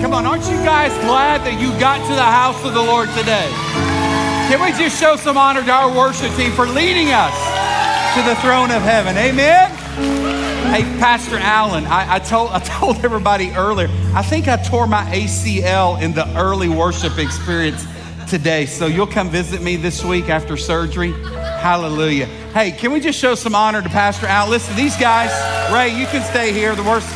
Come on, aren't you guys glad that you got to the house of the Lord today? Can we just show some honor to our worship team for leading us to the throne of heaven? Amen. Hey, Pastor Allen, I, I, told, I told everybody earlier, I think I tore my ACL in the early worship experience today. So you'll come visit me this week after surgery. Hallelujah. Hey, can we just show some honor to Pastor Allen? Listen, these guys, Ray, you can stay here. The worst,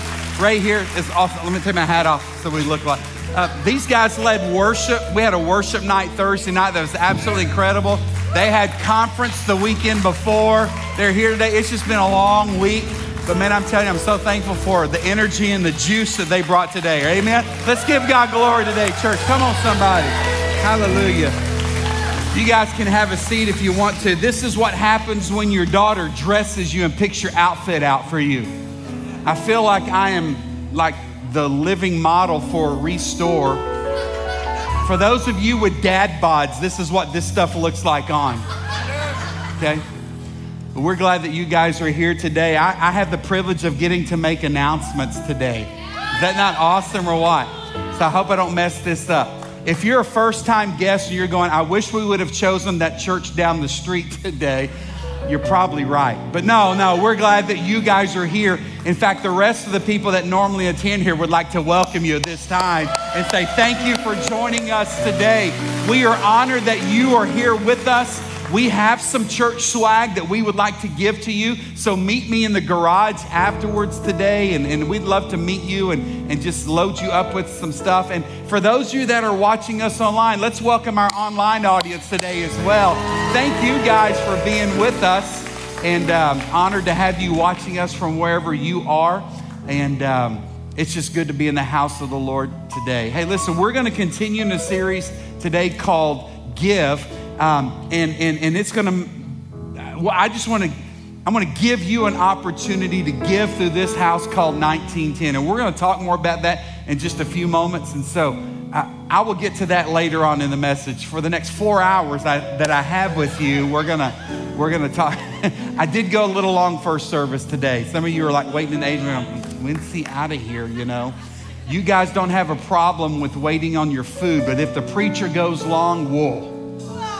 Ray here is awesome. Let me take my hat off so we look like. Uh, these guys led worship. We had a worship night Thursday night that was absolutely incredible. They had conference the weekend before. They're here today. It's just been a long week. But man, I'm telling you, I'm so thankful for the energy and the juice that they brought today. Amen. Let's give God glory today, church. Come on, somebody. Hallelujah. You guys can have a seat if you want to. This is what happens when your daughter dresses you and picks your outfit out for you. I feel like I am like the living model for Restore. For those of you with dad bods, this is what this stuff looks like on. Okay? We're glad that you guys are here today. I, I have the privilege of getting to make announcements today. Is that not awesome or what? So I hope I don't mess this up. If you're a first time guest and you're going, I wish we would have chosen that church down the street today, you're probably right. But no, no, we're glad that you guys are here. In fact, the rest of the people that normally attend here would like to welcome you at this time and say thank you for joining us today. We are honored that you are here with us. We have some church swag that we would like to give to you. So meet me in the garage afterwards today, and, and we'd love to meet you and, and just load you up with some stuff. And for those of you that are watching us online, let's welcome our online audience today as well. Thank you guys for being with us, and um, honored to have you watching us from wherever you are. And um, it's just good to be in the house of the Lord today. Hey, listen, we're going to continue in a series today called Give. Um, and, and, and it's going to, well, I just want to, I'm going to give you an opportunity to give through this house called 1910. And we're going to talk more about that in just a few moments. And so I, I will get to that later on in the message. For the next four hours I, that I have with you, we're to, we're to talk. I did go a little long first service today. Some of you are like waiting in the age, when's he out of here, you know? You guys don't have a problem with waiting on your food, but if the preacher goes long, whoa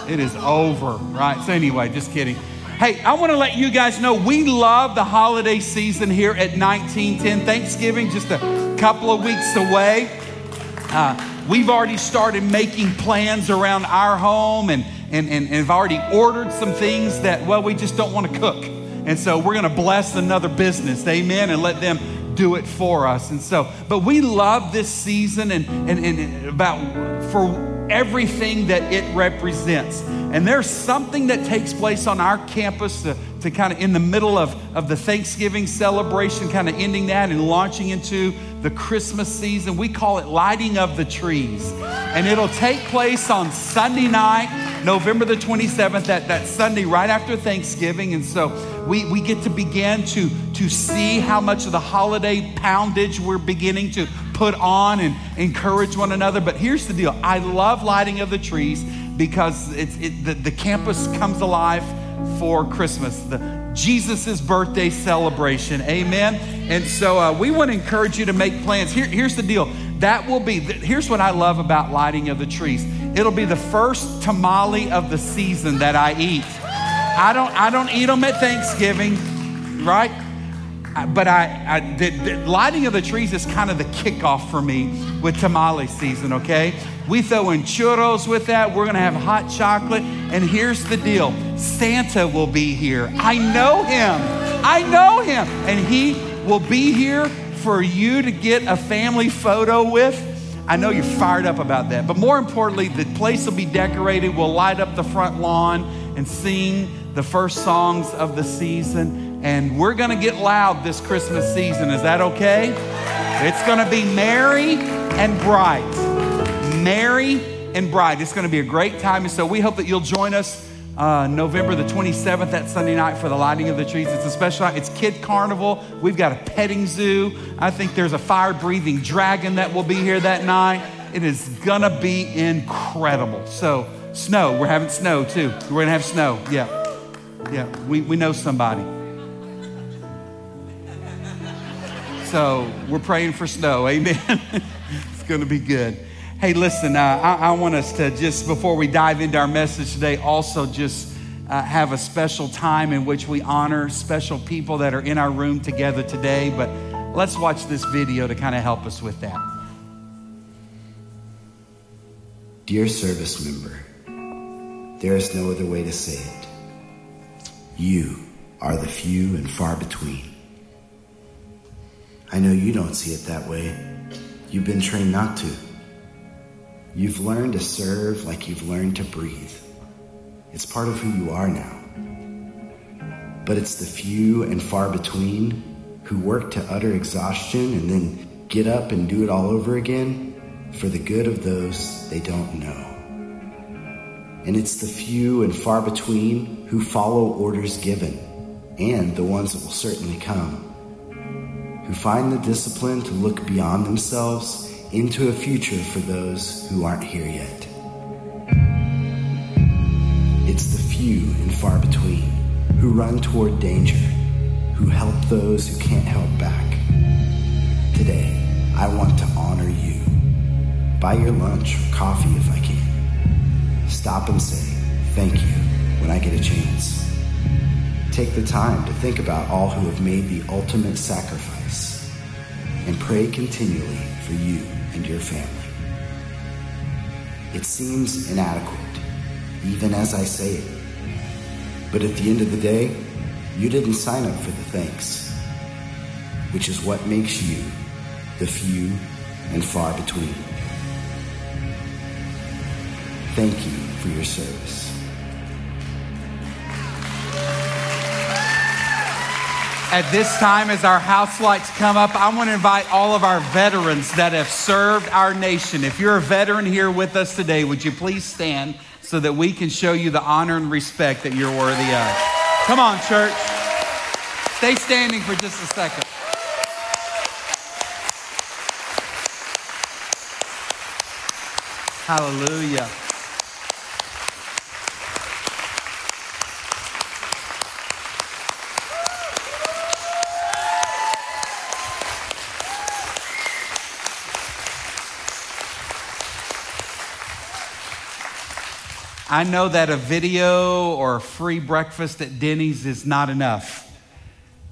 it is over, right? So, anyway, just kidding. Hey, I want to let you guys know we love the holiday season here at 1910. Thanksgiving, just a couple of weeks away. Uh, we've already started making plans around our home and, and, and, and have already ordered some things that, well, we just don't want to cook. And so we're going to bless another business, amen, and let them do it for us. And so, but we love this season and, and, and about for everything that it represents. And there's something that takes place on our campus to, to kind of in the middle of, of the Thanksgiving celebration, kind of ending that and launching into the Christmas season. We call it lighting of the trees. And it'll take place on Sunday night, November the 27th, that, that Sunday right after Thanksgiving. And so we, we get to begin to, to see how much of the holiday poundage we're beginning to put on and encourage one another. But here's the deal I love lighting of the trees because it's, it, the, the campus comes alive for Christmas, the Jesus' birthday celebration. Amen. And so uh, we want to encourage you to make plans. Here, here's the deal that will be, here's what I love about lighting of the trees it'll be the first tamale of the season that I eat. I don't, I don't eat them at Thanksgiving, right? But I, I the, the, lighting of the trees is kind of the kickoff for me with tamale season, okay? We throw in churros with that. We're gonna have hot chocolate. And here's the deal Santa will be here. I know him. I know him. And he will be here for you to get a family photo with. I know you're fired up about that. But more importantly, the place will be decorated. We'll light up the front lawn and sing the first songs of the season and we're going to get loud this Christmas season. Is that okay? It's going to be merry and bright. Merry and bright. It's going to be a great time. And so we hope that you'll join us uh, November the 27th, that Sunday night, for the lighting of the trees. It's a special night. It's Kid Carnival. We've got a petting zoo. I think there's a fire breathing dragon that will be here that night. It is to be incredible. So, snow. We're having snow too. We're to have snow. Yeah. Yeah. We, we know somebody. So we're praying for snow. Amen. It's going to be good. Hey, listen, uh, I, I, want us to just, before we dive into our message today, also just uh, have a special time in which we honor special people that are in our room together today. But let's watch this video to kind of help us with that. Dear service member, there is no other way to say it. You are the few and far between. I know you don't see it that way. You've been trained not to. You've learned to serve like you've learned to breathe. It's part of who you are now. But it's the few and far between who work to utter exhaustion and then get up and do it all over again for the good of those they don't know. And it's the few and far between who follow orders given and the ones that will certainly come who find the discipline to look beyond themselves into a future for those who aren't here yet. It's the few and far between who run toward danger, who help those who can't help back. Today, I want to honor you. Buy your lunch or coffee if I can. Stop and say thank you when I get a chance. Take the time to think about all who have made the ultimate sacrifice and pray continually for you and your family. It seems inadequate, even as I say it. But at the end of the day, you didn't sign up for the thanks, which is what makes you the few and far between. Thank you for your service. At this time, as our house lights come up, I want to invite all of our veterans that have served our nation. If you're a veteran here with us today, would you please stand so that we can show you the honor and respect that you're worthy of? Come on, church. Stay standing for just a second. Hallelujah. I know that a video or a free breakfast at Denny's is not enough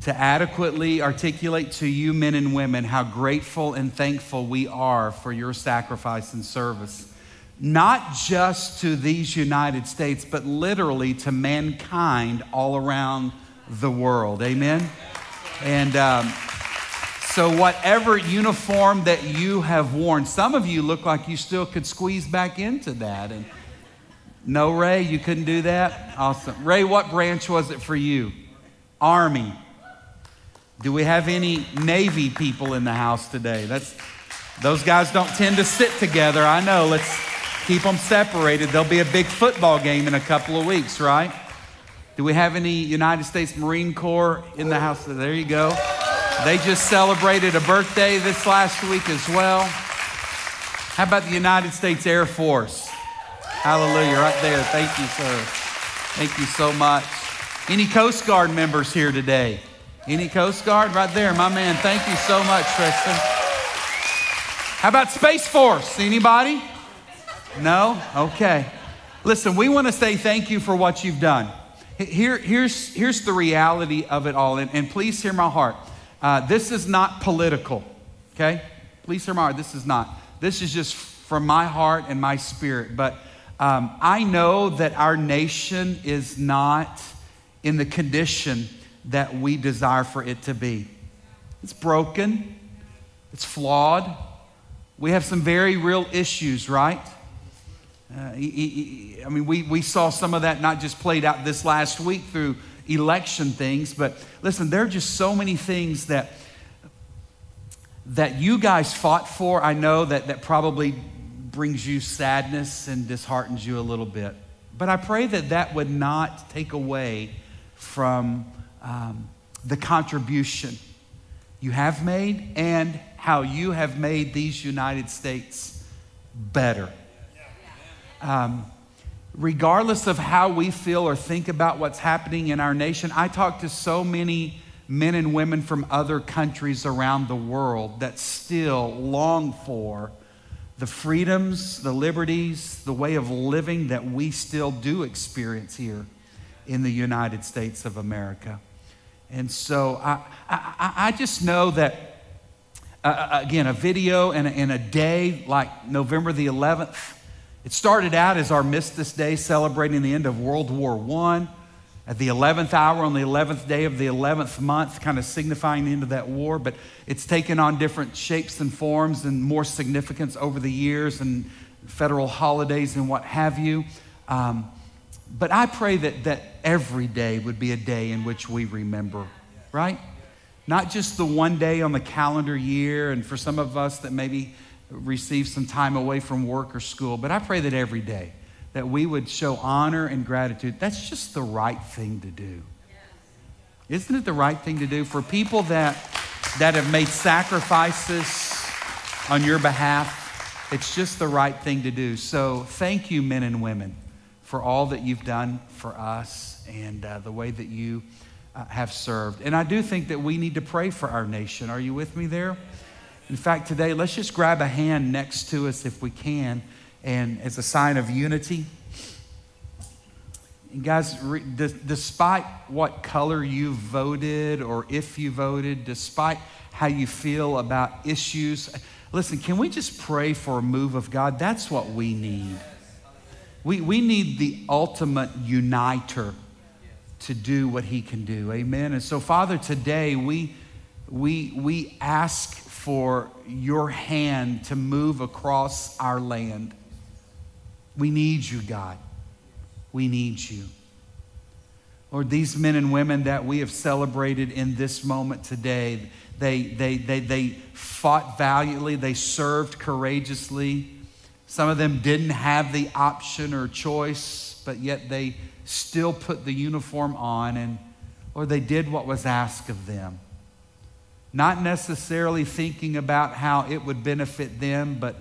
to adequately articulate to you, men and women, how grateful and thankful we are for your sacrifice and service. Not just to these United States, but literally to mankind all around the world. Amen? And um, so, whatever uniform that you have worn, some of you look like you still could squeeze back into that. And no, Ray, you couldn't do that? Awesome. Ray, what branch was it for you? Army. Do we have any Navy people in the house today? That's, those guys don't tend to sit together. I know. Let's keep them separated. There'll be a big football game in a couple of weeks, right? Do we have any United States Marine Corps in the house? There you go. They just celebrated a birthday this last week as well. How about the United States Air Force? Hallelujah, right there. Thank you, sir. Thank you so much. Any Coast Guard members here today? Any Coast Guard? Right there, my man. Thank you so much, Tristan. How about Space Force? Anybody? No? Okay. Listen, we want to say thank you for what you've done. Here, here's, here's the reality of it all, and, and please hear my heart. Uh, this is not political, okay? Please hear my heart. This is not. This is just from my heart and my spirit. But um, I know that our nation is not in the condition that we desire for it to be. It's broken, it's flawed. We have some very real issues, right? Uh, I mean, we, we saw some of that not just played out this last week through election things, but listen, there are just so many things that that you guys fought for. I know that that probably brings you sadness and disheartens you a little bit. But I pray that that would not take away from um, the contribution you have made and how you have made these United States better. Um, regardless of how we feel or think about what's happening in our nation, I talk to so many men and women from other countries around the world that still long for the freedoms, the liberties, the way of living that we still do experience here in the United States of America. And so I, I, I just know that, uh, uh again, a video and a, and a day like November the 11th, it started out as Armistice Day, celebrating the end of World War I. At the 11th hour, on the 11th day of the 11th month, kind of signifying the end of that war, but it's taken on different shapes and forms and more significance over the years and federal holidays and what have you. Um, but I pray that, that every day would be a day in which we remember, right? Not just the one day on the calendar year, and for some of us that maybe receive some time away from work or school, but I pray that every day that we would show honor and gratitude. That's just the right thing to do. Isn't it the right thing to do for people that that have made sacrifices on your behalf? It's just the right thing to do. So, thank you men and women for all that you've done for us and uh, the way that you uh, have served. And I do think that we need to pray for our nation. Are you with me there? In fact, today, let's just grab a hand next to us if we can, and as a sign of unity. And guys, re- d- despite what color you voted or if you voted, despite how you feel about issues, listen, can we just pray for a move of God? That's what we need. We, we need the ultimate uniter to do what he can do. Amen. And so, Father, today we, we, we ask for your hand to move across our land. We need you, God. We need you. Lord, these men and women that we have celebrated in this moment today, they, they, they, they fought valiantly, they served courageously. Some of them didn't have the option or choice, but yet they still put the uniform on and or they did what was asked of them not necessarily thinking about how it would benefit them, but,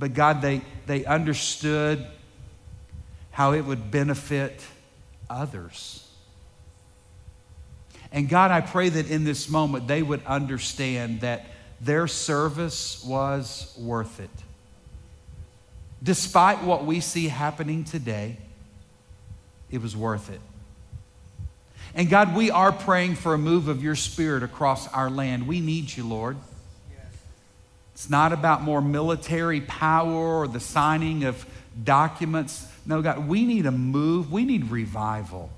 but God, they, they understood how it would benefit others. And God, I pray that in this moment they would understand that their service was worth it. Despite what we see happening today, it was worth it. And God, we are praying for a move of your spirit across our land. We need you, Lord. It's not about more military power or the signing of documents. No, God, we need a move. We need revival.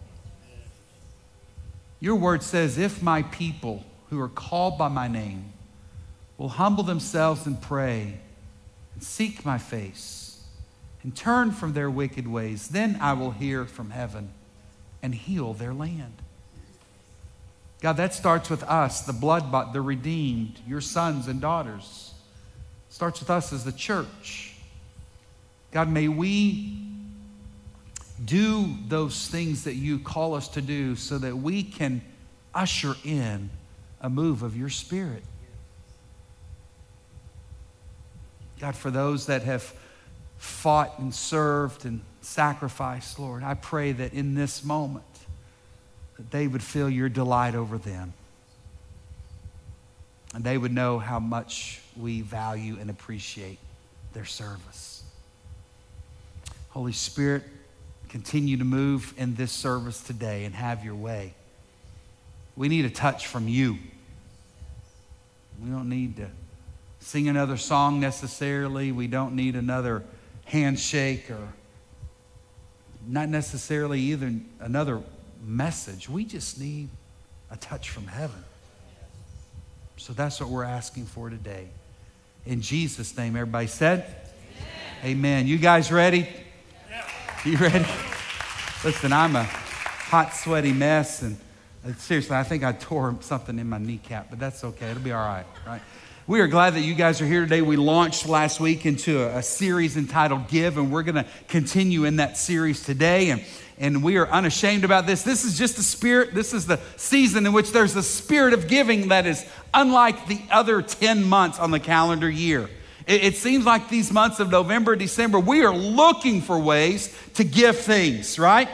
Your word says, if my people who are called by my name will humble themselves and pray and seek my face and turn from their wicked ways, then I will hear from heaven and heal their land. God, that starts with us, the blood the redeemed, your sons and daughters. Starts with us as the church. God, may we do those things that you call us to do so that we can usher in a move of your spirit. God, for those that have fought and served and sacrificed, Lord, I pray that in this moment, that they would feel your delight over them. And they would know how much we value and appreciate their service. Holy Spirit, continue to move in this service today and have your way. We need a touch from you. We don't need to sing another song necessarily. We don't need another handshake or not necessarily either another message. We just need a touch from heaven. So that's what we're asking for today. In Jesus' name, everybody said, Amen. Amen. You guys ready? You ready? Listen, I'm a hot, sweaty mess, and uh, seriously, I think I tore something in my kneecap, but that's okay. It'll be all right, right? We are glad that you guys are here today. We launched last week into a, a series entitled Give, and we're going to continue in that series today. And and we are unashamed about this. This is just a spirit, this is the season in which there's a spirit of giving that is unlike the other 10 months on the calendar year. It, it seems like these months of November, December, we are looking for ways to give things, right?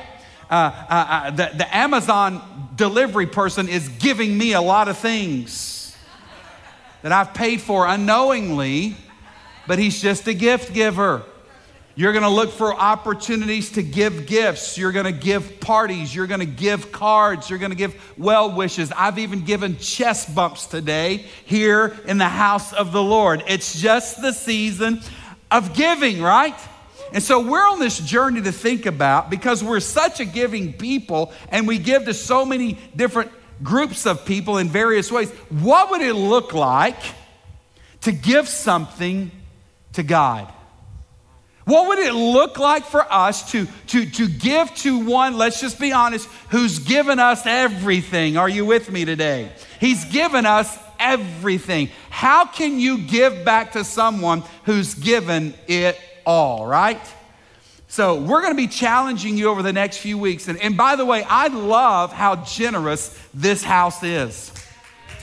Uh, uh, uh, the, the Amazon delivery person is giving me a lot of things that I've paid for unknowingly but He's just a gift giver. You're going to look for opportunities to give gifts. You're going to give parties. You're going to give cards. You're going to give well wishes. I've even given chest bumps today here in the house of the Lord. It's just the season of giving, right? And so we're on this journey to think about because we're such a giving people and we give to so many different groups of people in various ways. What would it look like to give something to God? What would it look like for us to, to, to give to one, let's just be honest, who's given us everything? Are you with me today? He's given us everything. How can you give back to someone who's given it all, right? So, we're going to be challenging you over the next few weeks. And, and by the way, I love how generous this house is.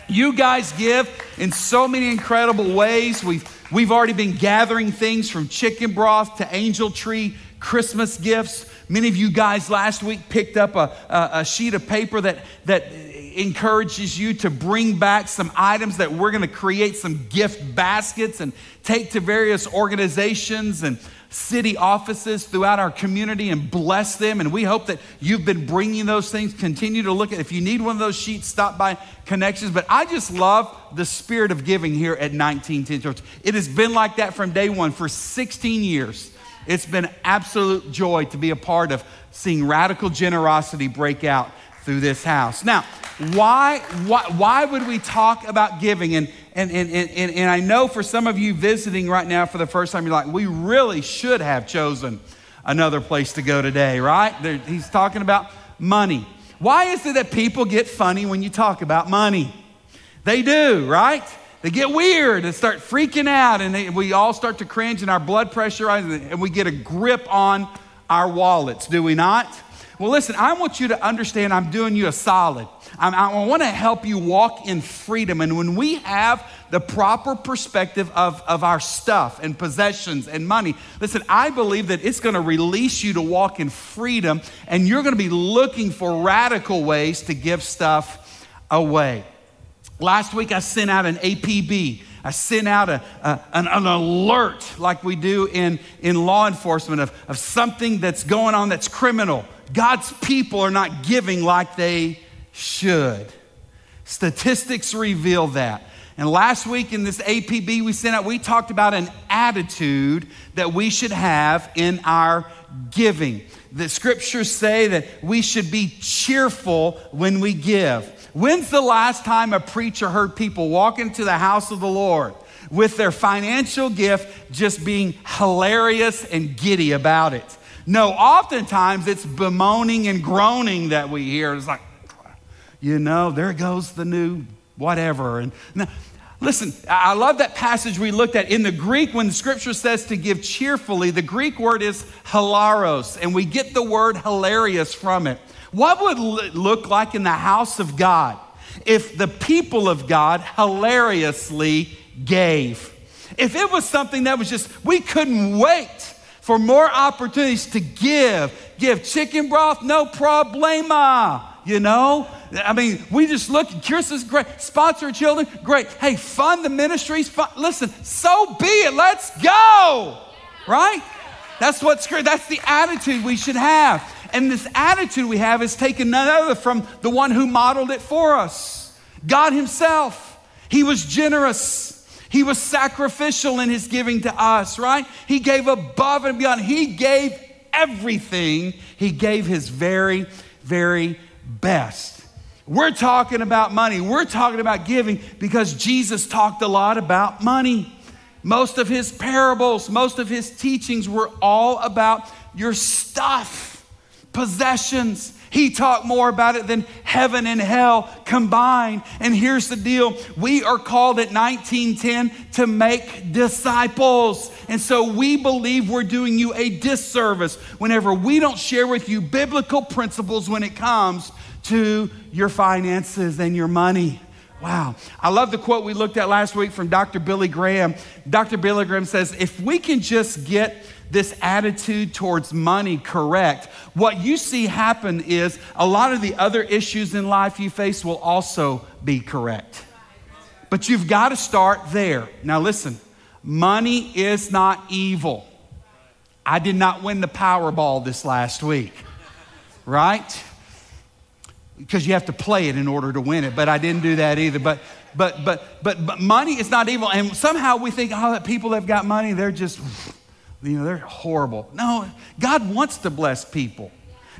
You guys give in so many incredible ways. We've We've already been gathering things from chicken broth to angel tree Christmas gifts. Many of you guys last week picked up a, a, a sheet of paper that, that encourages you to bring back some items that we're going to create some gift baskets and take to various organizations and city offices throughout our community and bless them. And we hope that you've been bringing those things. Continue to look at, if you need one of those sheets, stop by Connections. But I just love the spirit of giving here at 1910 Church. It has been like that from day one for 16 years. It's been absolute joy to be a part of seeing radical generosity break out through this house. Now, why, why, why would we talk about giving? And, and, and, and, and I know for some of you visiting right now for the first time, you're like, we really should have chosen another place to go today, right? There, he's talking about money. Why is it that people get funny when you talk about money? They do, right? They get weird and start freaking out, and they, we all start to cringe, and our blood pressure rises, and we get a grip on our wallets, do we not? Well, listen, I want you to understand I'm doing you a solid. I, I want to help you walk in freedom. And when we have the proper perspective of, of our stuff and possessions and money, listen, I believe that it's going to release you to walk in freedom, and you're going to be looking for radical ways to give stuff away. Last week, I sent out an APB. I sent out a, a an, an, alert like we do in, in law enforcement of, of something that's going on that's criminal. God's people are not giving like they should. Statistics reveal that. And last week in this APB we sent out, we talked about an attitude that we should have in our giving. The scriptures say that we should be cheerful when we give. When's the last time a preacher heard people walk into the house of the Lord with their financial gift just being hilarious and giddy about it? No, oftentimes it's bemoaning and groaning that we hear. It's like, you know, there goes the new whatever. And now, listen, I love that passage we looked at. In the Greek, when the scripture says to give cheerfully, the Greek word is hilaros, and we get the word hilarious from it. What would it look like in the house of God if the people of God hilariously gave? If it was something that was just, we couldn't wait for more opportunities to give. Give chicken broth, no problema, you know? I mean, we just look, Kirsten's great. Sponsor children, great. Hey, fund the ministries. Fund, listen, so be it. Let's go. Right? That's what's great. That's the attitude we should have. And this attitude we have is taken none other from the one who modeled it for us God Himself. He was generous. He was sacrificial in his giving to us, right? He gave above and beyond. He gave everything. He gave his very, very best. We're talking about money. We're talking about giving because Jesus talked a lot about money. Most of his parables, most of his teachings were all about your stuff, possessions. He talked more about it than heaven and hell combined. And here's the deal we are called at 1910 to make disciples. And so we believe we're doing you a disservice whenever we don't share with you biblical principles when it comes to your finances and your money. Wow. I love the quote we looked at last week from Dr. Billy Graham. Dr. Billy Graham says, if we can just get this attitude towards money correct, what you see happen is a lot of the other issues in life you face will also be correct. But you've got to start there. Now, listen, money is not evil. I did not win the Powerball this last week, right? Because you have to play it in order to win it, but I didn't do that either. But but but but but money is not evil, and somehow we think, oh, that people that have got money, they're just, you know, they're horrible. No, God wants to bless people.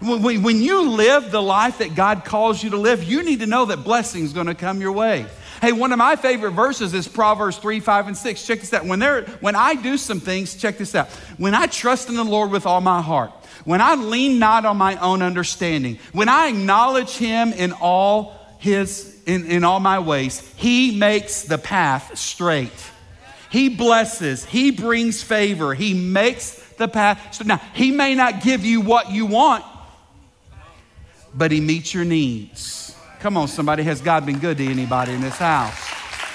When, you live the life that God calls you to live, you need to know that blessing is going to come your way. Hey, one of my favorite verses is Proverbs 3, 5, and 6. Check this out. When, there, when I do some things, check this out. When I trust in the Lord with all my heart, when I lean not on my own understanding, when I acknowledge Him in all His in, in all my ways, He makes the path straight. He blesses, He brings favor, He makes the path. So now, He may not give you what you want, but He meets your needs. Come on, somebody. Has God been good to anybody in this house?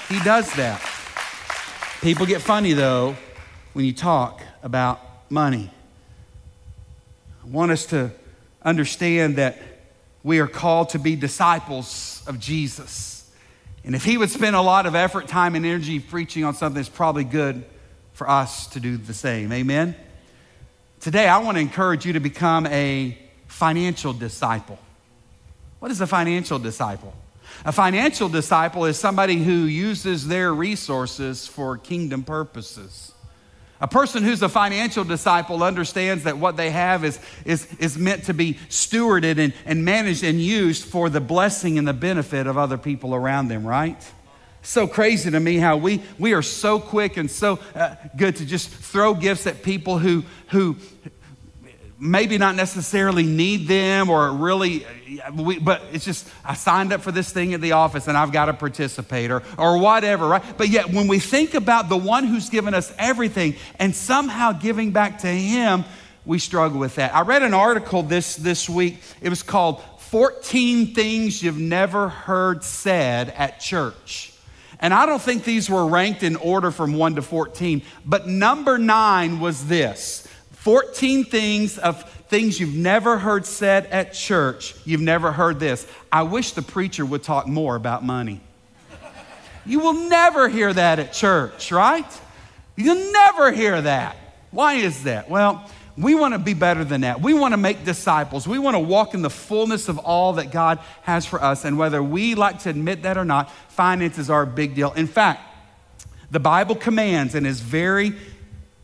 He does that. People get funny, though, when you talk about money. I want us to understand that we are called to be disciples of Jesus. And if he would spend a lot of effort, time, and energy preaching on something, it's probably good for us to do the same. Amen? Today, I want to encourage you to become a financial disciple. What is a financial disciple? A financial disciple is somebody who uses their resources for kingdom purposes. A person who's a financial disciple understands that what they have is, is, is meant to be stewarded and, and managed and used for the blessing and the benefit of other people around them, right? So crazy to me how we, we are so quick and so uh, good to just throw gifts at people who, who, maybe not necessarily need them or really, we, but it's just, I signed up for this thing at the office and I've got to participate or, or whatever, right? But yet, when we think about the one who's given us everything and somehow giving back to him, we struggle with that. I read an article this, this week. It was called 14 Things You've Never Heard Said at Church. And I don't think these were ranked in order from 1 to 14, but number nine was this 14 things of things you've never heard said at church. You've never heard this. I wish the preacher would talk more about money. You will never hear that at church, right? You'll never hear that. Why is that? Well, we want to be better than that. We want to make disciples. We want to walk in the fullness of all that God has for us. And whether we like to admit that or not, finances are a big deal. In fact, the Bible commands and is very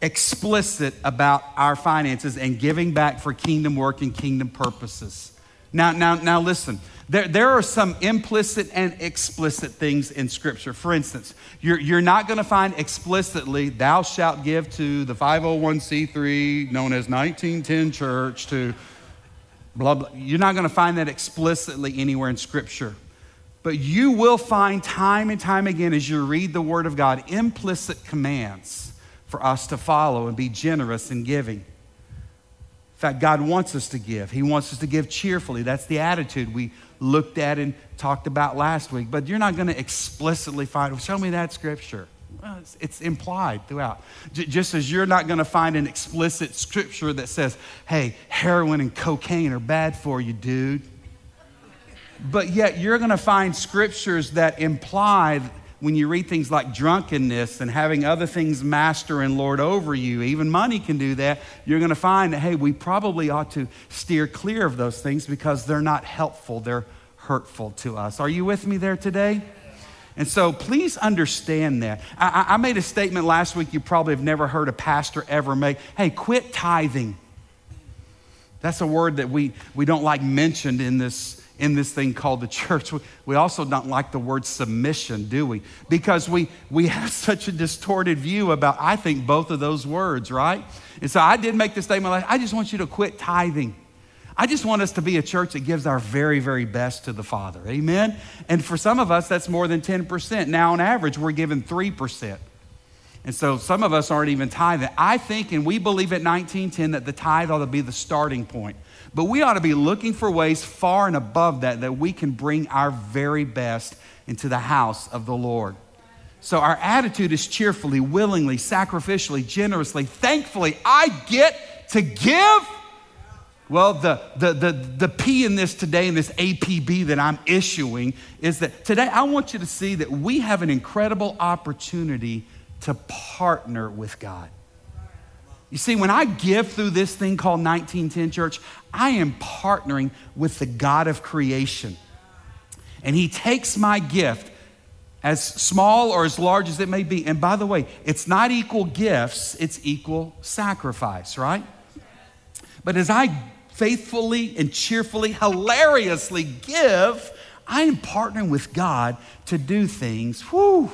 explicit about our finances and giving back for kingdom work and kingdom purposes. Now, now, now listen. There, there are some implicit and explicit things in Scripture. For instance, you're, you're not going to find explicitly, thou shalt give to the 501c3 known as 1910 church to blah, blah. You're not going to find that explicitly anywhere in Scripture. But you will find time and time again as you read the Word of God implicit commands for us to follow and be generous in giving. In fact, God wants us to give. He wants us to give cheerfully. That's the attitude we looked at and talked about last week. But you're not going to explicitly find, show me that scripture. It's, implied throughout. Just as you're not going to find an explicit scripture that says, hey, heroin and cocaine are bad for you, dude. But yet you're going to find scriptures that imply when you read things like drunkenness and having other things master and lord over you, even money can do that, you're going to find that, hey, we probably ought to steer clear of those things because they're not helpful, they're hurtful to us. Are you with me there today? And so please understand that. I, I made a statement last week you probably have never heard a pastor ever make. Hey, quit tithing. That's a word that we, we don't like mentioned in this in this thing called the church. We also don't like the word submission, do we? Because we, we have such a distorted view about, I think, both of those words, right? And so I did make the statement like, I just want you to quit tithing. I just want us to be a church that gives our very, very best to the Father. Amen? And for some of us, that's more than 10%. Now, on average, we're given 3%. And so some of us aren't even tithing. I think, and we believe at 1910, that the tithe ought to be the starting point. But we ought to be looking for ways far and above that that we can bring our very best into the house of the Lord. So our attitude is cheerfully, willingly, sacrificially, generously, thankfully. I get to give. Well, the, the, the, the P in this today, in this APB that I'm issuing, is that today I want you to see that we have an incredible opportunity to partner with God. You see, when I give through this thing called 1910 Church, I am partnering with the God of creation. And He takes my gift, as small or as large as it may be. And by the way, it's not equal gifts, it's equal sacrifice, right? But as I faithfully and cheerfully, hilariously give, I am partnering with God to do things, whew,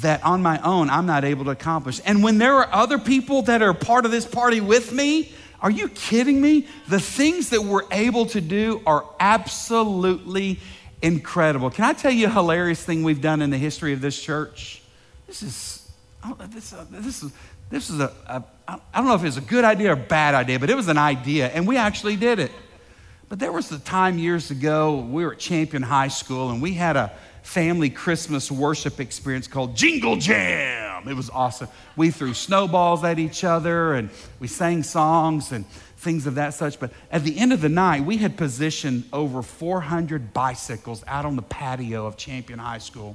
that on my own I'm not able to accomplish. And when there are other people that are part of this party with me, are you kidding me? The things that we're able to do are absolutely incredible. Can I tell you a hilarious thing we've done in the history of this church? This is, this, uh, this is, this is a, a, I don't know if it's a good idea or a bad idea, but it was an idea, and we actually did it. But there was a time years ago, we were at Champion High School, and we had a family Christmas worship experience called Jingle Jam. It was awesome. We threw snowballs at each other and we sang songs and things of that such. But at the end of the night, we had positioned over 400 bicycles out on the patio of Champion High School.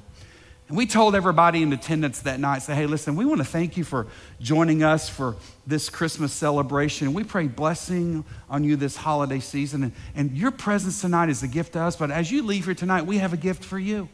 And we told everybody in attendance that night, say, hey, listen, we want to thank you for joining us for this Christmas celebration. We pray blessing on you this holiday season. And, and your presence tonight is a gift to us. But as you leave here tonight, we have a gift for you.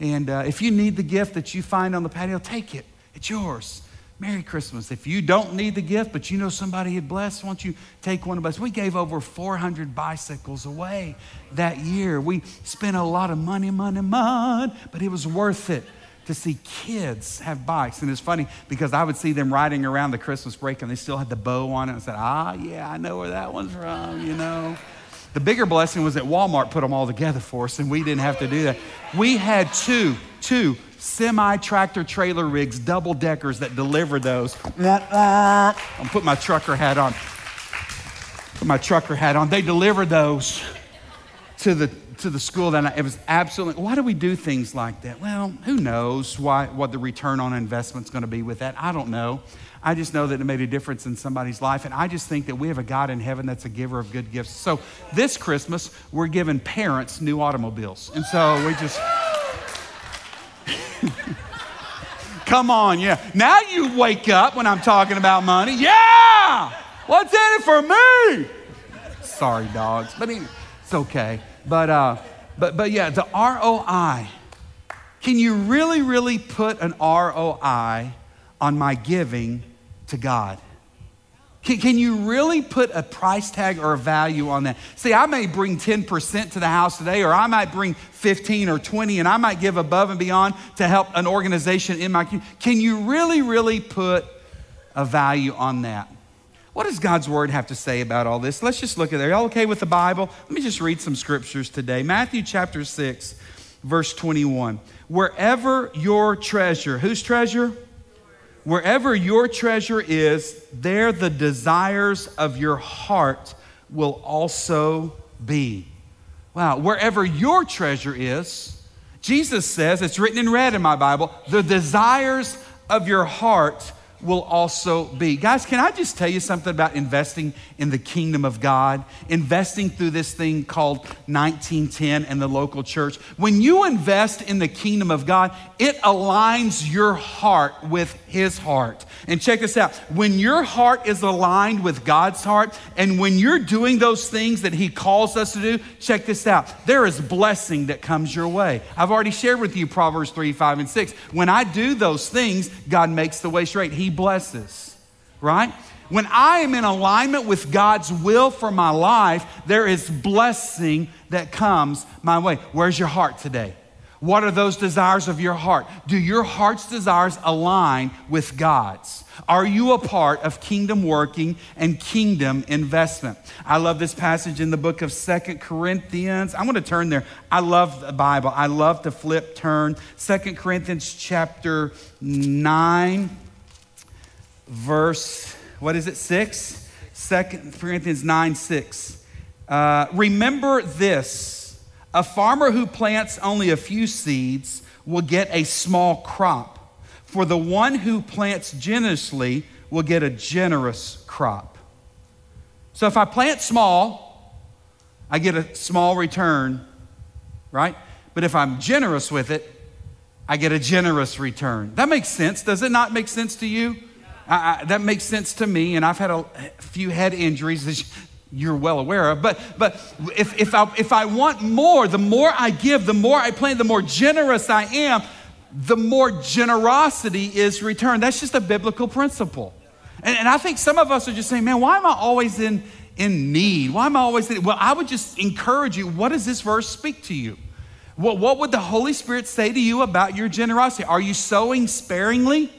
And uh, if you need the gift that you find on the patio, take it. It's yours. Merry Christmas. If you don't need the gift, but you know somebody had blessed, why don't you take one of us? We gave over 400 bicycles away that year. We spent a lot of money, money, money, but it was worth it to see kids have bikes. And it's funny because I would see them riding around the Christmas break and they still had the bow on it. And said, ah, yeah, I know where that one's from, you know. The bigger blessing was that Walmart put them all together for us and we didn't have to do that. We had two, two semi tractor trailer rigs, double deckers that delivered those. I'm put my trucker hat on. Put my trucker hat on. They delivered those to the to the school that. It was absolutely. Why do we do things like that? Well, who knows why what the return on investment is going to be with that? I don't know. I just know that it made a difference in somebody's life. And I just think that we have a God in heaven that's a giver of good gifts. So this Christmas, we're giving parents new automobiles. And so we just. Come on, yeah. Now you wake up when I'm talking about money. Yeah! What's in it for me? Sorry, dogs. But it's okay. But, uh, but, but yeah, the ROI. Can you really, really put an ROI on my giving to God? Can, can, you really put a price tag or a value on that? See, I may bring 10% to the house today, or I might bring 15 or 20, and I might give above and beyond to help an organization in my community. Can you really, really put a value on that? What does God's word have to say about all this? Let's just look at it. Are y'all okay with the Bible? Let me just read some scriptures today. Matthew chapter 6, verse 21. Wherever your treasure, whose treasure? Wherever your treasure is, there the desires of your heart will also be. Wow, wherever your treasure is, Jesus says, it's written in red in my Bible, the desires of your heart will also be. Guys, can I just tell you something about investing in the kingdom of God? Investing through this thing called 1910 and the local church. When you invest in the kingdom of God, it aligns your heart with his heart. And check this out when your heart is aligned with God's heart, and when you're doing those things that he calls us to do, check this out. There is blessing that comes your way. I've already shared with you Proverbs 3, 5, and 6. When I do those things, God makes the way straight. He blesses, right? When I am in alignment with God's will for my life, there is blessing that comes my way. Where's your heart today? What are those desires of your heart? Do your heart's desires align with God's? Are you a part of kingdom working and kingdom investment? I love this passage in the book of Second Corinthians. I'm going to turn there. I love the Bible. I love to flip, turn. Second Corinthians chapter 9 verse, what is it, 6? 2 Corinthians 9 6. Uh, remember this a farmer who plants only a few seeds will get a small crop, for the one who plants generously will get a generous crop. So if I plant small, I get a small return, right? But if I'm generous with it, I get a generous return. That makes sense. Does it not make sense to you? I, I, that makes sense to me, and I've had a few head injuries you're well aware of. But, but if, if, I, if I want more, the more I give, the more I plant, the more generous I am, the more generosity is returned. That's just a biblical principle. And, and I think some of us are just saying, man, why am I always in, in need? Why am I always in? Well, I would just encourage you what does this verse speak to you? What, what would the Holy Spirit say to you about your generosity? Are you sowing sparingly?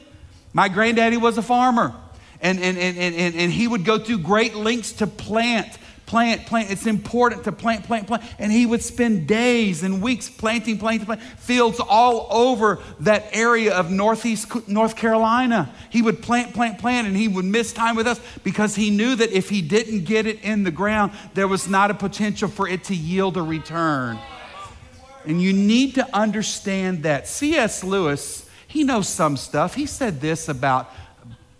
My granddaddy was a farmer, and, and, and, and, and he would go through great lengths to plant plant, plant. It's important to plant, plant, plant. And he would spend days and weeks planting, planting, planting fields all over that area of northeast North Carolina. He would plant, plant, plant, and he would miss time with us because he knew that if he didn't get it in the ground, there was not a potential for it to yield a return. And you need to understand that. C.S. Lewis, he knows some stuff. He said this about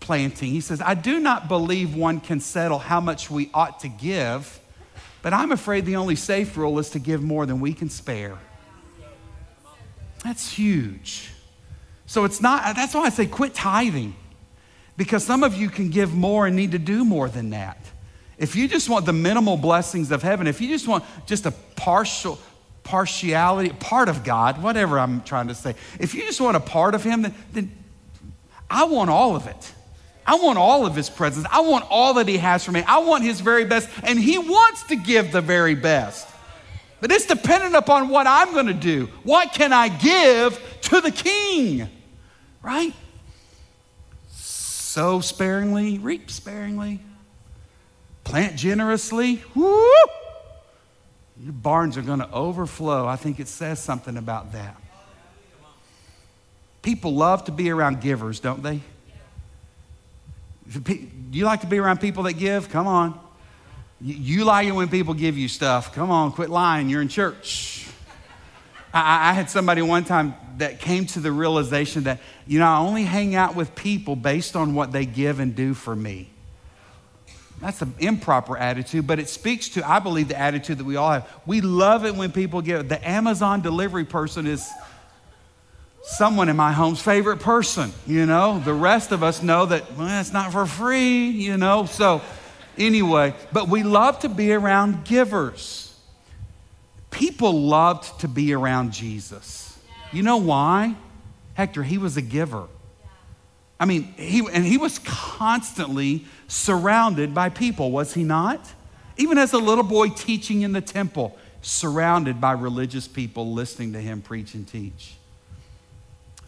planting. He says, I do not believe one can settle how much we ought to give, but I'm afraid the only safe rule is to give more than we can spare. That's huge. So it's not, that's why I say quit tithing, because some of you can give more and need to do more than that. If you just want the minimal blessings of heaven, if you just want just a partial, partiality, part of God, whatever I'm trying to say, if you just want a part of Him, then, then I want all of it. I want all of His presence. I want all that He has for me. I want His very best, and He wants to give the very best. But it's dependent upon what I'm going to do. What can I give to the King? Right? Sow sparingly, reap sparingly, plant generously. Woo! Your barns are going to overflow. I think it says something about that. People love to be around givers, don't they? Do you like to be around people that give? Come on. You lie when people give you stuff. Come on, quit lying. You're in church. I, I had somebody one time that came to the realization that, you know, I only hang out with people based on what they give and do for me. That's an improper attitude, but it speaks to, I believe, the attitude that we all have. We love it when people give. The Amazon delivery person is someone in my home's favorite person, you know. The rest of us know that, well, it's not for free, you know. So, anyway, but we love to be around givers. People loved to be around Jesus. You know why? Hector, he was a giver. I mean, he, and he was constantly surrounded by people, was he not? Even as a little boy teaching in the temple, surrounded by religious people listening to him preach and teach.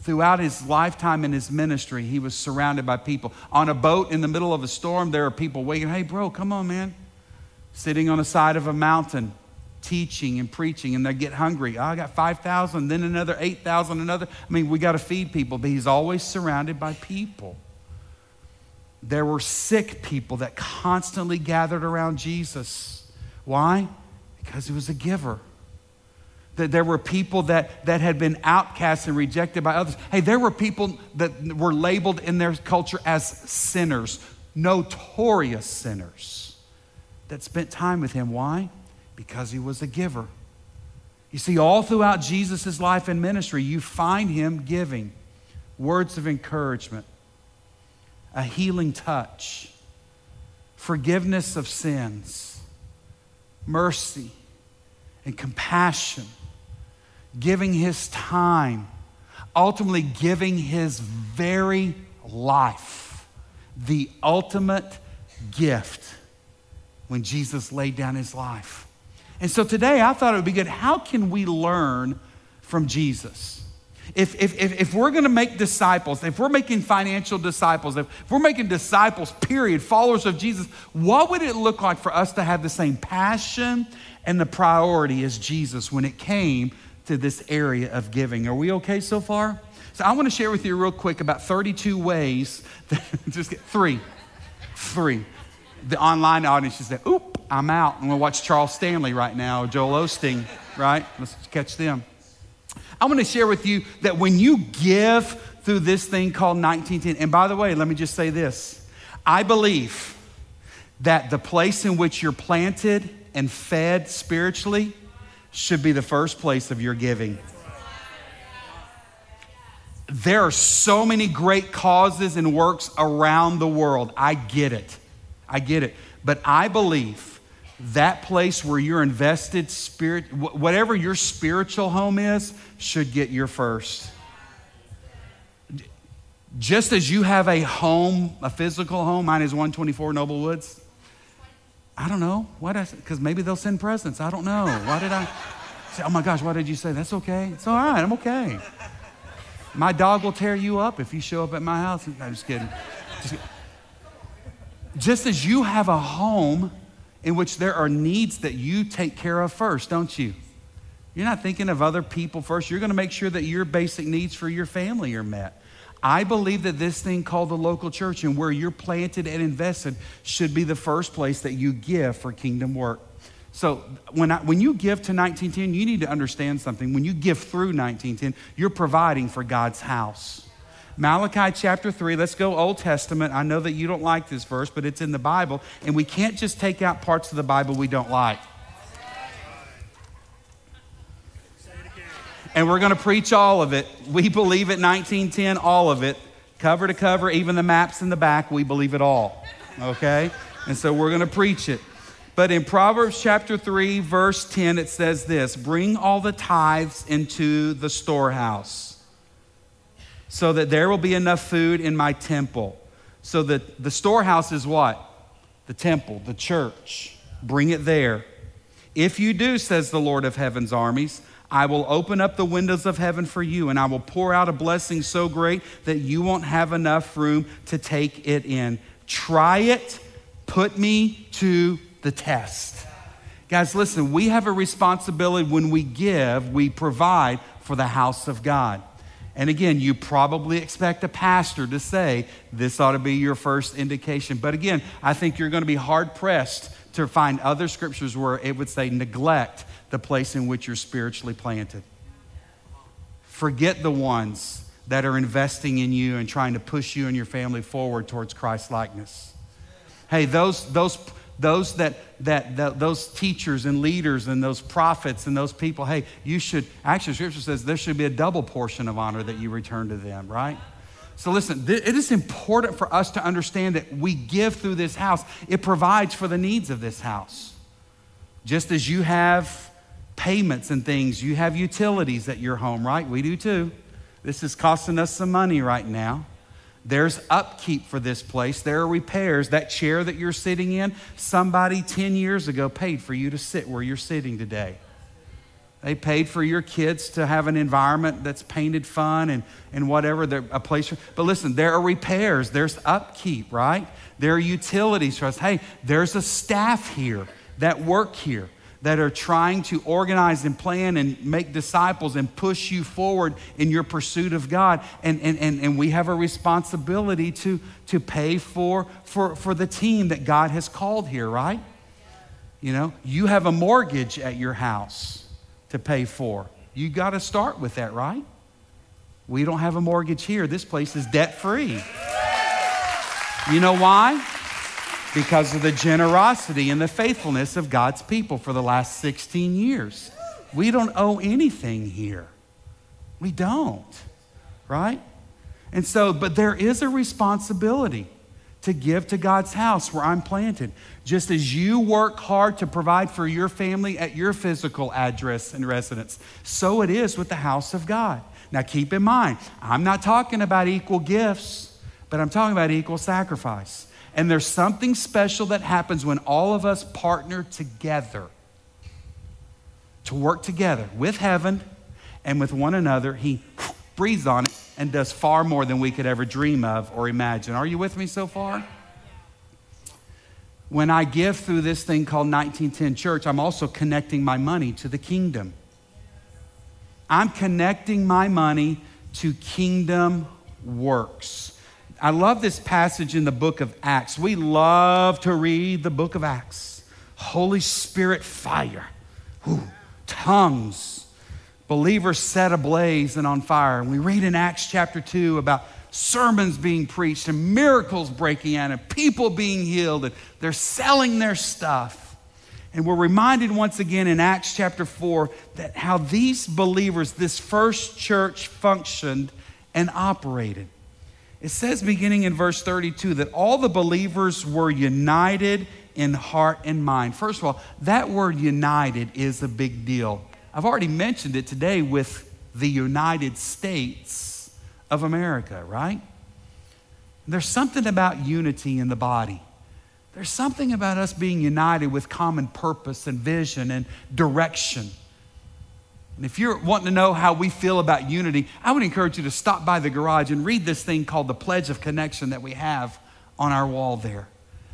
Throughout his lifetime in his ministry, he was surrounded by people. On a boat in the middle of a storm, there are people waiting. Hey, bro, come on, man. Sitting on the side of a mountain, teaching and preaching, and they get hungry. Oh, I got 5,000, then another 8,000, another. I mean, we got to feed people, but he's always surrounded by people. There were sick people that constantly gathered around Jesus. Why? Because he was a giver that there were people that, that had been outcast and rejected by others. Hey, there were people that were labeled in their culture as sinners, notorious sinners, that spent time with him. Why? Because he was a giver. You see, all throughout Jesus' life and ministry, you find him giving words of encouragement, a healing touch, forgiveness of sins, mercy, and compassion giving his time, ultimately giving his very life, the ultimate gift when Jesus laid down his life. And so today I thought it would be good. How can we learn from Jesus? If, if, if, if we're going to make disciples, if we're making financial disciples, if, if we're making disciples, period, followers of Jesus, what would it look like for us to have the same passion and the priority as Jesus when it came to this area of giving. Are we okay so far? So I want to share with you real quick about 32 ways, that, just get three, three. The online audience is that, oop, I'm out. I'm going to watch Charles Stanley right now, Joel Osteen, right? Let's catch them. I want to share with you that when you give through this thing called 1910, and by the way, let me just say this I believe that the place in which you're planted and fed spiritually should be the first place of your giving. there are so many great causes and works around the world. I get it. I get it. But I believe that place where you're invested, spirit, whatever your spiritual home is, should get your first. Just as you have a home, a physical home, mine is 124 Noble Woods. I don't know. Why did I Because maybe they'll send presents. I don't know. Why did I say, oh my gosh, why did you say that's okay? It's all right. I'm okay. My dog will tear you up if you show up at my house. No, I'm just kidding. Just, just as you have a home in which there are needs that you take care of first, don't you? You're not thinking of other people first. You're going to make sure that your basic needs for your family are met. I believe that this thing called the local church and where you're planted and invested should be the first place that you give for kingdom work. So when, I, when you give to 1910, you need to understand something. When you give through 1910, you're providing for God's house. Malachi chapter 3, let's go Old Testament. I know that you don't like this verse, but it's in the Bible, and we can't just take out parts of the Bible we don't like. And we're going to preach all of it. We believe it 1910, all of it, cover to cover, even the maps in the back, we believe it all. Okay? And so we're going to preach it. But in Proverbs chapter 3, verse 10, it says this Bring all the tithes into the storehouse, so that there will be enough food in my temple. So that the storehouse is what? The temple, the church. Bring it there. If you do, says the Lord of heaven's armies, I will open up the windows of heaven for you, and I will pour out a blessing so great that you won't have enough room to take it in. Try it, put me to the test. Guys, listen, we have a responsibility when we give, we provide for the house of God. And again, you probably expect a pastor to say this ought to be your first indication. But again, I think you're going to be hard pressed to find other scriptures where it would say neglect the place in which you're spiritually planted. Forget the ones that are investing in you and trying to push you and your family forward towards Christ likeness. Hey, those, those those that, that, that, those teachers and leaders and those prophets and those people hey you should actually scripture says there should be a double portion of honor that you return to them right so listen th- it is important for us to understand that we give through this house it provides for the needs of this house just as you have payments and things you have utilities at your home right we do too this is costing us some money right now there's upkeep for this place. There are repairs. That chair that you're sitting in, somebody 10 years ago paid for you to sit where you're sitting today. They paid for your kids to have an environment that's painted fun and, and whatever, a place. For but listen, there are repairs, there's upkeep, right? There are utilities for us. Hey, there's a staff here that work here that are trying to organize and plan and make disciples and push you forward in your pursuit of God. And, and, and, and we have a responsibility to, to pay for, for, for the team that God has called here, right? You know, you have a mortgage at your house to pay for. You got to start with that, right? We don't have a mortgage here. This place is debt free. You know why? because of the generosity and the faithfulness of God's people for the last 16 years. We don't owe anything here. We don't, right? And so, but there is a responsibility to give to God's house where I'm planted. Just as you work hard to provide for your family at your physical address and residence, so it is with the house of God. Now, keep in mind, I'm not talking about equal gifts, but I'm talking about equal sacrifice. And there's something special that happens when all of us partner together to work together with heaven and with one another. He breathes on it and does far more than we could ever dream of or imagine. Are you with me so far? When I give through this thing called 1910 Church, I'm also connecting my money to the kingdom. I'm connecting my money to kingdom works. I love this passage in the book of Acts. We love to read the book of Acts. Holy Spirit fire, Ooh, tongues, believers set ablaze and on fire. And we read in Acts chapter 2 about sermons being preached and miracles breaking out and people being healed and they're selling their stuff. And we're reminded once again in Acts chapter 4 that how these believers, this first church functioned and operated. It says, beginning in verse 32, that all the believers were united in heart and mind. First of all, that word united is a big deal. I've already mentioned it today with the United States of America, right? There's something about unity in the body. There's something about us being united with common purpose and vision and direction. And if you're wanting to know how we feel about unity, I would encourage you to stop by the garage and read this thing called the Pledge of Connection that we have on our wall there.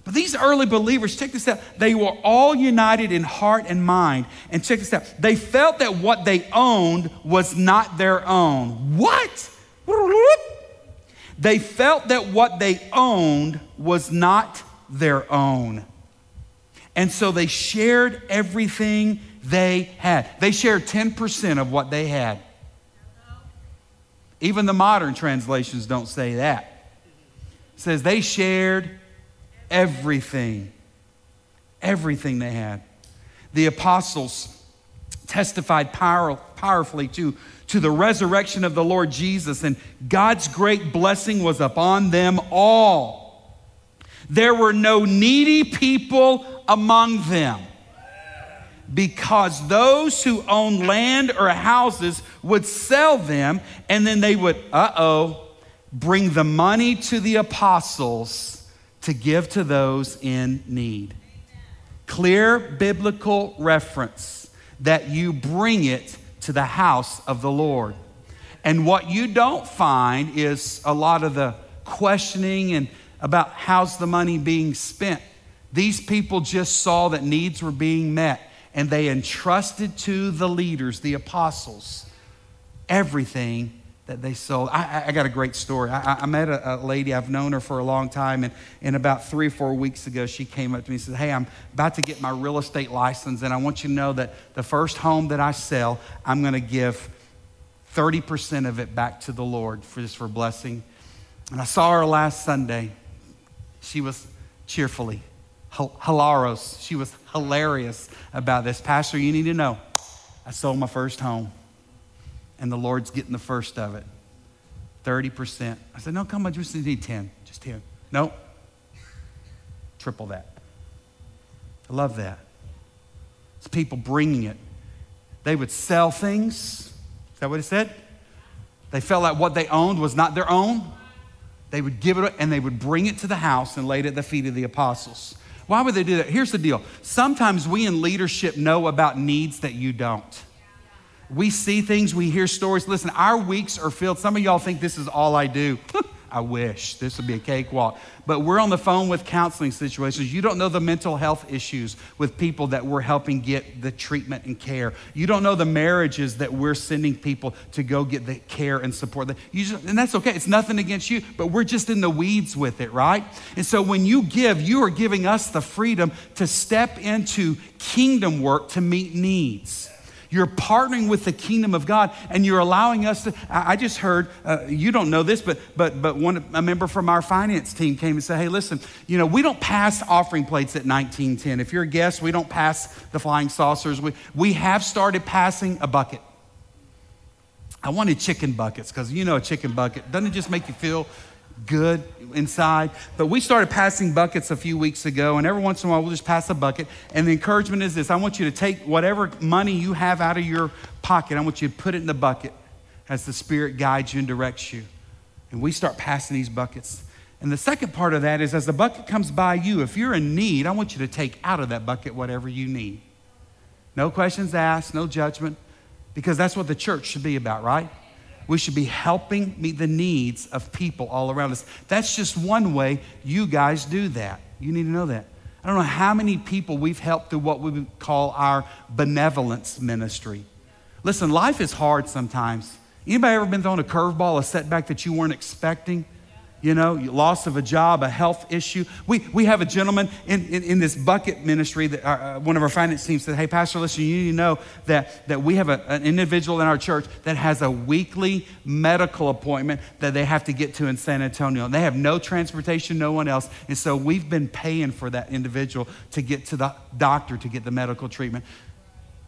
But these early believers, check this out, they were all united in heart and mind. And check this out, they felt that what they owned was not their own. What? They felt that what they owned was not their own. And so they shared everything they had. They shared 10% of what they had. Even the modern translations don't say that. It says they shared everything. Everything they had. The apostles testified power, powerfully to, to the resurrection of the Lord Jesus, and God's great blessing was upon them all. There were no needy people among them because those who owned land or houses would sell them and then they would, uh oh, bring the money to the apostles to give to those in need. Clear biblical reference that you bring it to the house of the Lord. And what you don't find is a lot of the questioning and about how's the money being spent. These people just saw that needs were being met and they entrusted to the leaders, the apostles, everything that they sold. I, I got a great story. I, I met a, a, lady, I've known her for a long time, and, and about three or four weeks ago, she came up to me and said, Hey, I'm about to get my real estate license, and I want you to know that the first home that I sell, I'm going to give 30% of it back to the Lord for just for blessing. And I saw her last Sunday. She was cheerfully hilaros. She was hilarious about this. Pastor, you need to know I sold my first home, and the Lord's getting the first of it 30%. I said, No, come on, just need 10. Just 10. No, triple that. I love that. It's people bringing it. They would sell things. Is that what it said? They felt like what they owned was not their own. They would give it and they would bring it to the house and lay it at the feet of the apostles. Why would they do that? Here's the deal sometimes we in leadership know about needs that you don't. We see things, we hear stories. Listen, our weeks are filled. Some of y'all think this is all I do. I wish this would be a cakewalk. But we're on the phone with counseling situations. You don't know the mental health issues with people that we're helping get the treatment and care. You don't know the marriages that we're sending people to go get the care and support. Just, and that's okay. It's nothing against you, but we're just in the weeds with it, right? And so when you give, you are giving us the freedom to step into kingdom work to meet needs. You're partnering with the kingdom of God and you're allowing us to. I, just heard, uh, you don't know this, but, but, but one, a member from our finance team came and said, hey, listen, you know, we don't pass offering plates at 1910. If you're a guest, we don't pass the flying saucers. We, we have started passing a bucket. I wanted chicken buckets because you know a chicken bucket doesn't it just make you feel good inside. But we started passing buckets a few weeks ago, and every once in a while we'll just pass a bucket. And the encouragement is this I want you to take whatever money you have out of your pocket, I want you to put it in the bucket as the Spirit guides you and directs you. And we start passing these buckets. And the second part of that is as the bucket comes by you, if you're in need, I want you to take out of that bucket whatever you need. No questions asked, no judgment, because that's what the church should be about, right? We should be helping meet the needs of people all around us. That's just one way you guys do that. You need to know that. I don't know how many people we've helped through what we would call our benevolence ministry. Listen, life is hard sometimes. Anybody ever been thrown a curveball, a setback that you weren't expecting? You know, loss of a job, a health issue. We, we have a gentleman in, in, in this bucket ministry that our, uh, one of our finance team said, Hey, Pastor, listen, you need to know that, that we have a, an individual in our church that has a weekly medical appointment that they have to get to in San Antonio. They have no transportation, no one else. And so we've been paying for that individual to get to the doctor to get the medical treatment.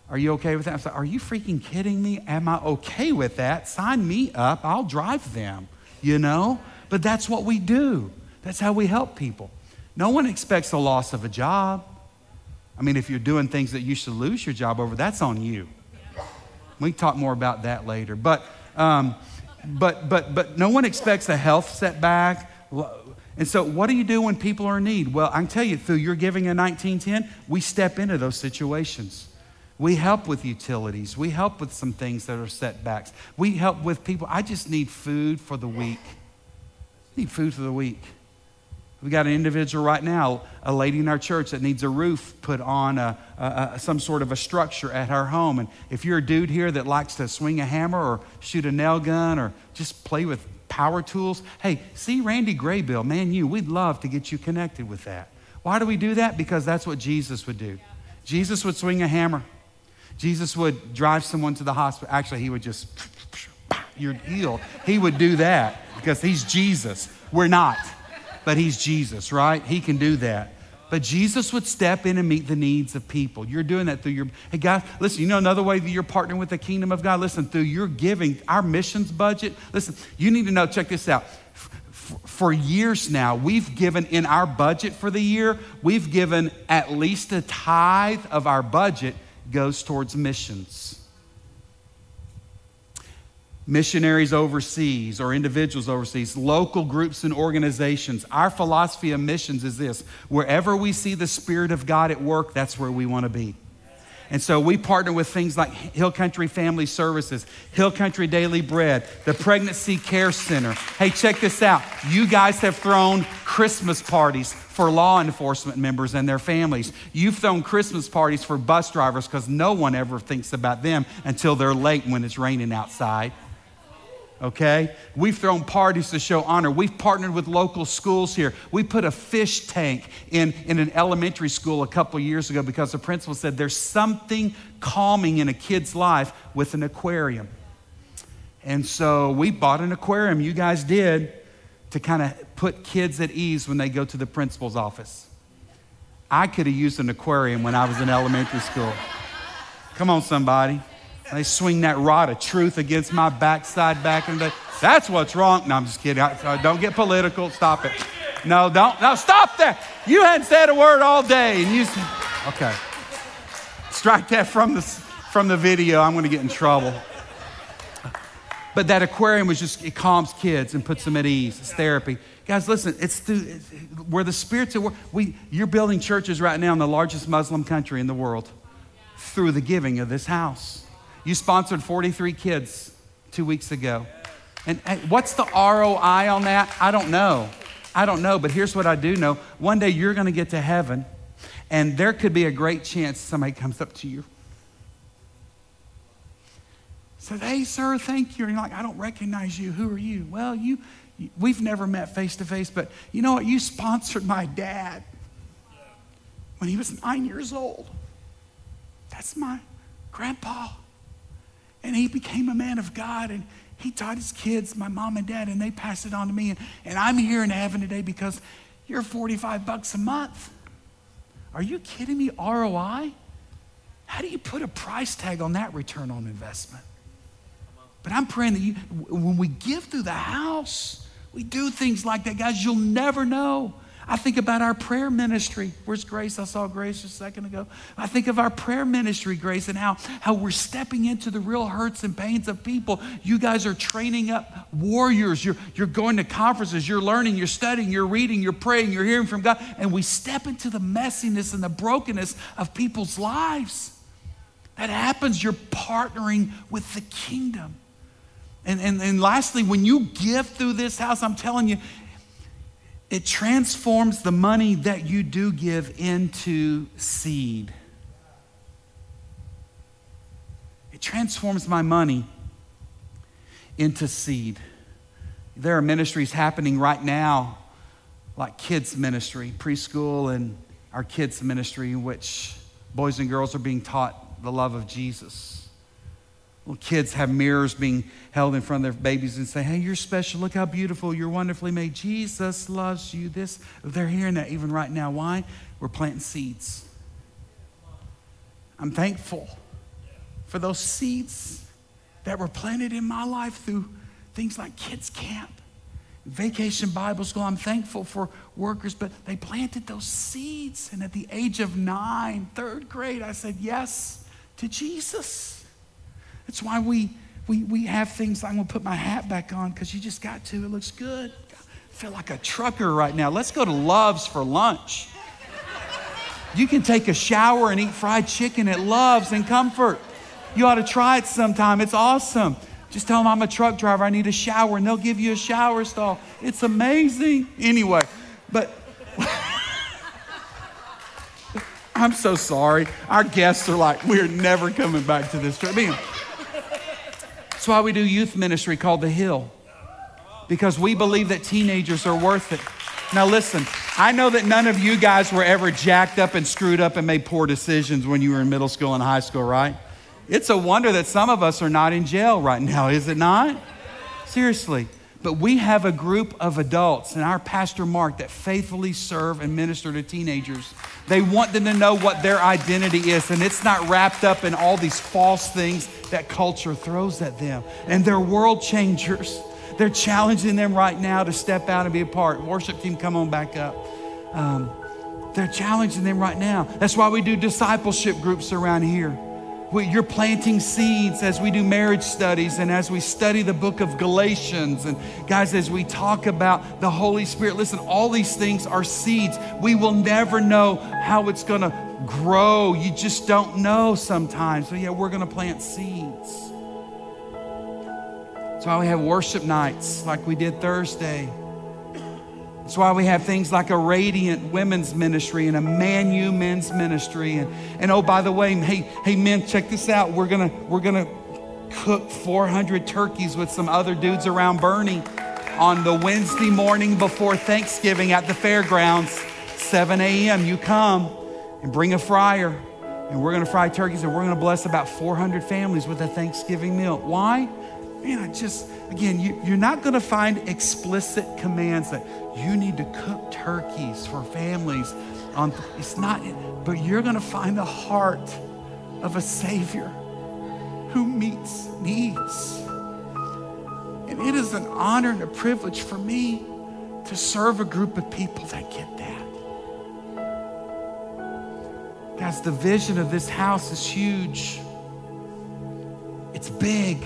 Are you okay with that? I was like, Are you freaking kidding me? Am I okay with that? Sign me up. I'll drive them, you know? But that's what we do. That's how we help people. No one expects the loss of a job. I mean, if you're doing things that you should lose your job over, that's on you. We can talk more about that later. But, um, but, but, but no one expects a health setback. And so, what do you do when people are in need? Well, I can tell you, through your giving in 1910, we step into those situations. We help with utilities. We help with some things that are setbacks. We help with people. I just need food for the week. Need food for the week. We got an individual right now, a lady in our church that needs a roof put on a, a, a, some sort of a structure at her home. And if you're a dude here that likes to swing a hammer or shoot a nail gun or just play with power tools, hey, see Randy Graybill, man, you, we'd love to get you connected with that. Why do we do that? Because that's what Jesus would do. Jesus would swing a hammer. Jesus would drive someone to the hospital. Actually, he would just, you're healed. He would do that because he's Jesus. We're not but he's Jesus, right? He can do that. But Jesus would step in and meet the needs of people. You're doing that through your, hey guys, listen, you know another way that you're partnering with the kingdom of God? Listen, through your giving, our missions budget, listen, you need to know, check this out. For years now, we've given in our budget for the year, we've given at least a tithe of our budget goes towards missions missionaries overseas or individuals overseas, local groups and organizations. Our philosophy of missions is this wherever we see the Spirit of God at work, that's where we want to be. And so we partner with things like Hill Country Family Services, Hill Country Daily Bread, the Pregnancy Care Center. Hey, check this out. You guys have thrown Christmas parties for law enforcement members and their families. You've thrown Christmas parties for bus drivers because no one ever thinks about them until they're late when it's raining outside okay? We've thrown parties to show honor. We've partnered with local schools here. We put a fish tank in, in an elementary school a couple years ago because the principal said there's something calming in a kid's life with an aquarium. And so we bought an aquarium, you guys did, to kind of put kids at ease when they go to the principal's office. I could have used an aquarium when I was in elementary school. Come on, somebody. They swing that rod of truth against my backside back in the That's what's wrong. No, I'm just kidding. I, don't get political. Stop it. No, don't. No, stop that. You hadn't said a word all day. And you, okay. Strike that from the, from the video. I'm going to get in trouble. But that aquarium was just, it calms kids and puts them at ease. It's therapy. Guys, listen, it's, through, it's where the Spirit's work. We, you're building churches right now in the largest Muslim country in the world through the giving of this house. You sponsored 43 kids two weeks ago. And what's the ROI on that? I don't know. I don't know, but here's what I do know. One day you're going to get to heaven, and there could be a great chance somebody comes up to you. Said, hey, sir, thank you. And you're like, I don't recognize you. Who are you? Well, you, we've never met face to face, but you know what? You sponsored my dad when he was nine years old. That's my grandpa. And he became a man of God and he taught his kids, my mom and dad, and they passed it on to me. And, and I'm here in heaven today because you're 45 bucks a month. Are you kidding me? ROI? How do you put a price tag on that return on investment? But I'm praying that you, when we give through the house, we do things like that, guys, you'll never know. I think about our prayer ministry. Where's Grace? I saw Grace just a second ago. I think of our prayer ministry, Grace, and how, how we're stepping into the real hurts and pains of people. You guys are training up warriors. You're, you're going to conferences, you're learning, you're studying, you're reading, you're praying, you're hearing from God. And we step into the messiness and the brokenness of people's lives. That happens, you're partnering with the kingdom. And, and, and lastly, when you give through this house, I'm telling you, it transforms the money that you do give into seed. It transforms my money into seed. There are ministries happening right now, like kids' ministry, preschool, and our kids' ministry, in which boys and girls are being taught the love of Jesus. Little kids have mirrors being held in front of their babies and say, Hey, you're special. Look how beautiful. You're wonderfully made. Jesus loves you. This, they're hearing that even right now. Why? We're planting seeds. I'm thankful for those seeds that were planted in my life through things like kids' camp, vacation Bible school. I'm thankful for workers, but they planted those seeds. And at the age of nine, third grade, I said yes to Jesus. That's why we, we, we have things. I'm going to put my hat back on because you just got to. It looks good. I feel like a trucker right now. Let's go to Love's for lunch. You can take a shower and eat fried chicken at Love's and Comfort. You ought to try it sometime. It's awesome. Just tell them I'm a truck driver. I need a shower, and they'll give you a shower stall. It's amazing. Anyway, but I'm so sorry. Our guests are like, we're never coming back to this church. That's why we do youth ministry called The Hill, because we believe that teenagers are worth it. Now, listen, I know that none of you guys were ever jacked up and screwed up and made poor decisions when you were in middle school and high school, right? It's a wonder that some of us are not in jail right now, is it not? Seriously. But we have a group of adults and our pastor Mark that faithfully serve and minister to teenagers. They want them to know what their identity is, and it's not wrapped up in all these false things that culture throws at them. And they're world changers. They're challenging them right now to step out and be a part. Worship team, come on back up. Um, they're challenging them right now. That's why we do discipleship groups around here you're planting seeds as we do marriage studies and as we study the book of Galatians. And guys, as we talk about the Holy Spirit, listen, all these things are seeds. We will never know how it's going to grow. You just don't know sometimes. So, yeah, we're going to plant seeds. That's why we have worship nights like we did Thursday. That's why we have things like a Radiant Women's Ministry and a Man Manu Men's Ministry. And, and oh, by the way, hey, hey, men, check this out. We're gonna we're gonna cook 400 turkeys with some other dudes around Boerne on the Wednesday morning before Thanksgiving at the fairgrounds, 7 a.m. You come and bring a fryer, and we're gonna fry turkeys, and we're gonna bless about 400 families with a Thanksgiving meal. Why? Man, I just again, you, you're not gonna find explicit commands that you need to cook turkeys for families. On, it's not, but you're going to find the heart of a Savior who meets needs. And it is an honor and a privilege for me to serve a group of people that get that. Guys, the vision of this house is huge. It's big.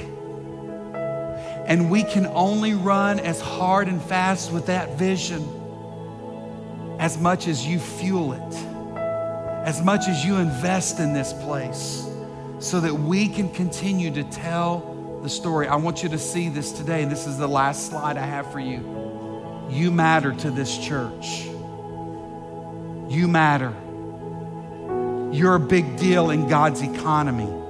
And we can only run as hard and fast with that vision as much as you fuel it, as much as you invest in this place, so that we can continue to tell the story. I want you to see this today. This is the last slide I have for you. You matter to this church. You matter. You're a big deal in God's economy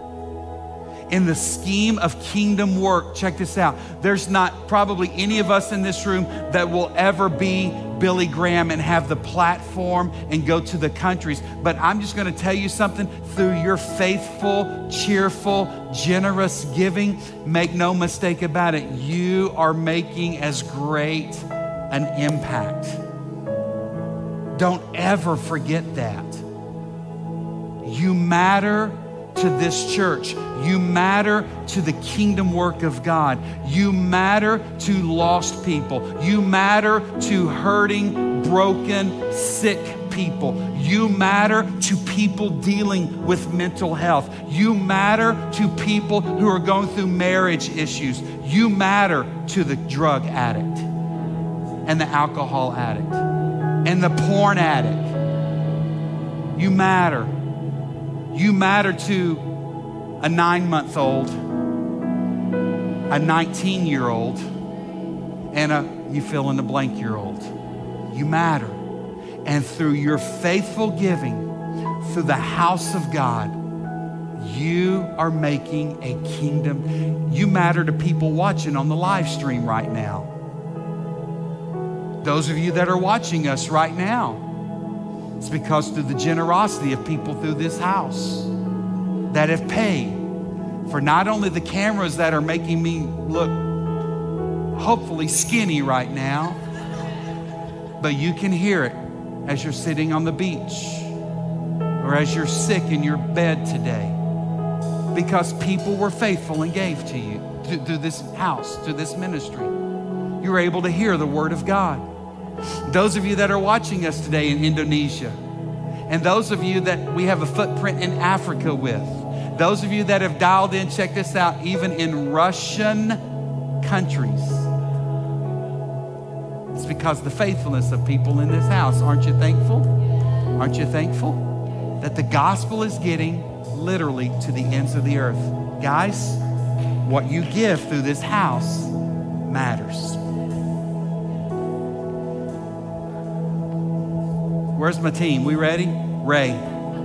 in the scheme of kingdom work, check this out. There's not probably any of us in this room that will ever be Billy Graham and have the platform and go to the countries. But I'm just going to tell you something through your faithful, cheerful, generous giving, make no mistake about it, you are making as great an impact. Don't ever forget that. You matter to this church. You matter to the kingdom work of God. You matter to lost people. You matter to hurting, broken, sick people. You matter to people dealing with mental health. You matter to people who are going through marriage issues. You matter to the drug addict and the alcohol addict and the porn addict. You matter. You matter to a nine month old, a 19 year old, and a you fill in the blank year old. You matter. And through your faithful giving, through the house of God, you are making a kingdom. You matter to people watching on the live stream right now. Those of you that are watching us right now, it's because through the generosity of people through this house that have paid for not only the cameras that are making me look hopefully skinny right now, but you can hear it as you're sitting on the beach or as you're sick in your bed today. because people were faithful and gave to you, to this house, to this ministry. You were able to hear the word of God. Those of you that are watching us today in Indonesia, and those of you that we have a footprint in Africa with, those of you that have dialed in, check this out, even in Russian countries. It's because the faithfulness of people in this house. Aren't you thankful? Aren't you thankful that the gospel is getting literally to the ends of the earth? Guys, what you give through this house matters. Where's my team? We ready? Ray,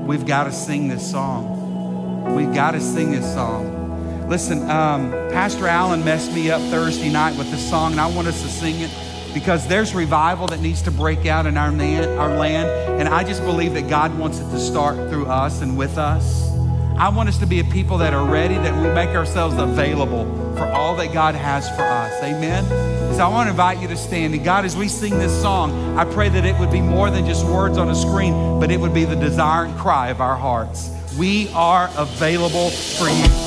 we've got to sing this song. We've got to sing this song. Listen, um, Pastor Allen messed me up Thursday night with this song, and I want us to sing it because there's revival that needs to break out in our land, our land, and I just believe that God wants it to start through us and with us. I want us to be a people that are ready, that we make ourselves available for all that God has for us. Amen. So I want to invite you to stand. And God, as we sing this song, I pray that it would be more than just words on a screen, but it would be the desire and cry of our hearts. We are available for you.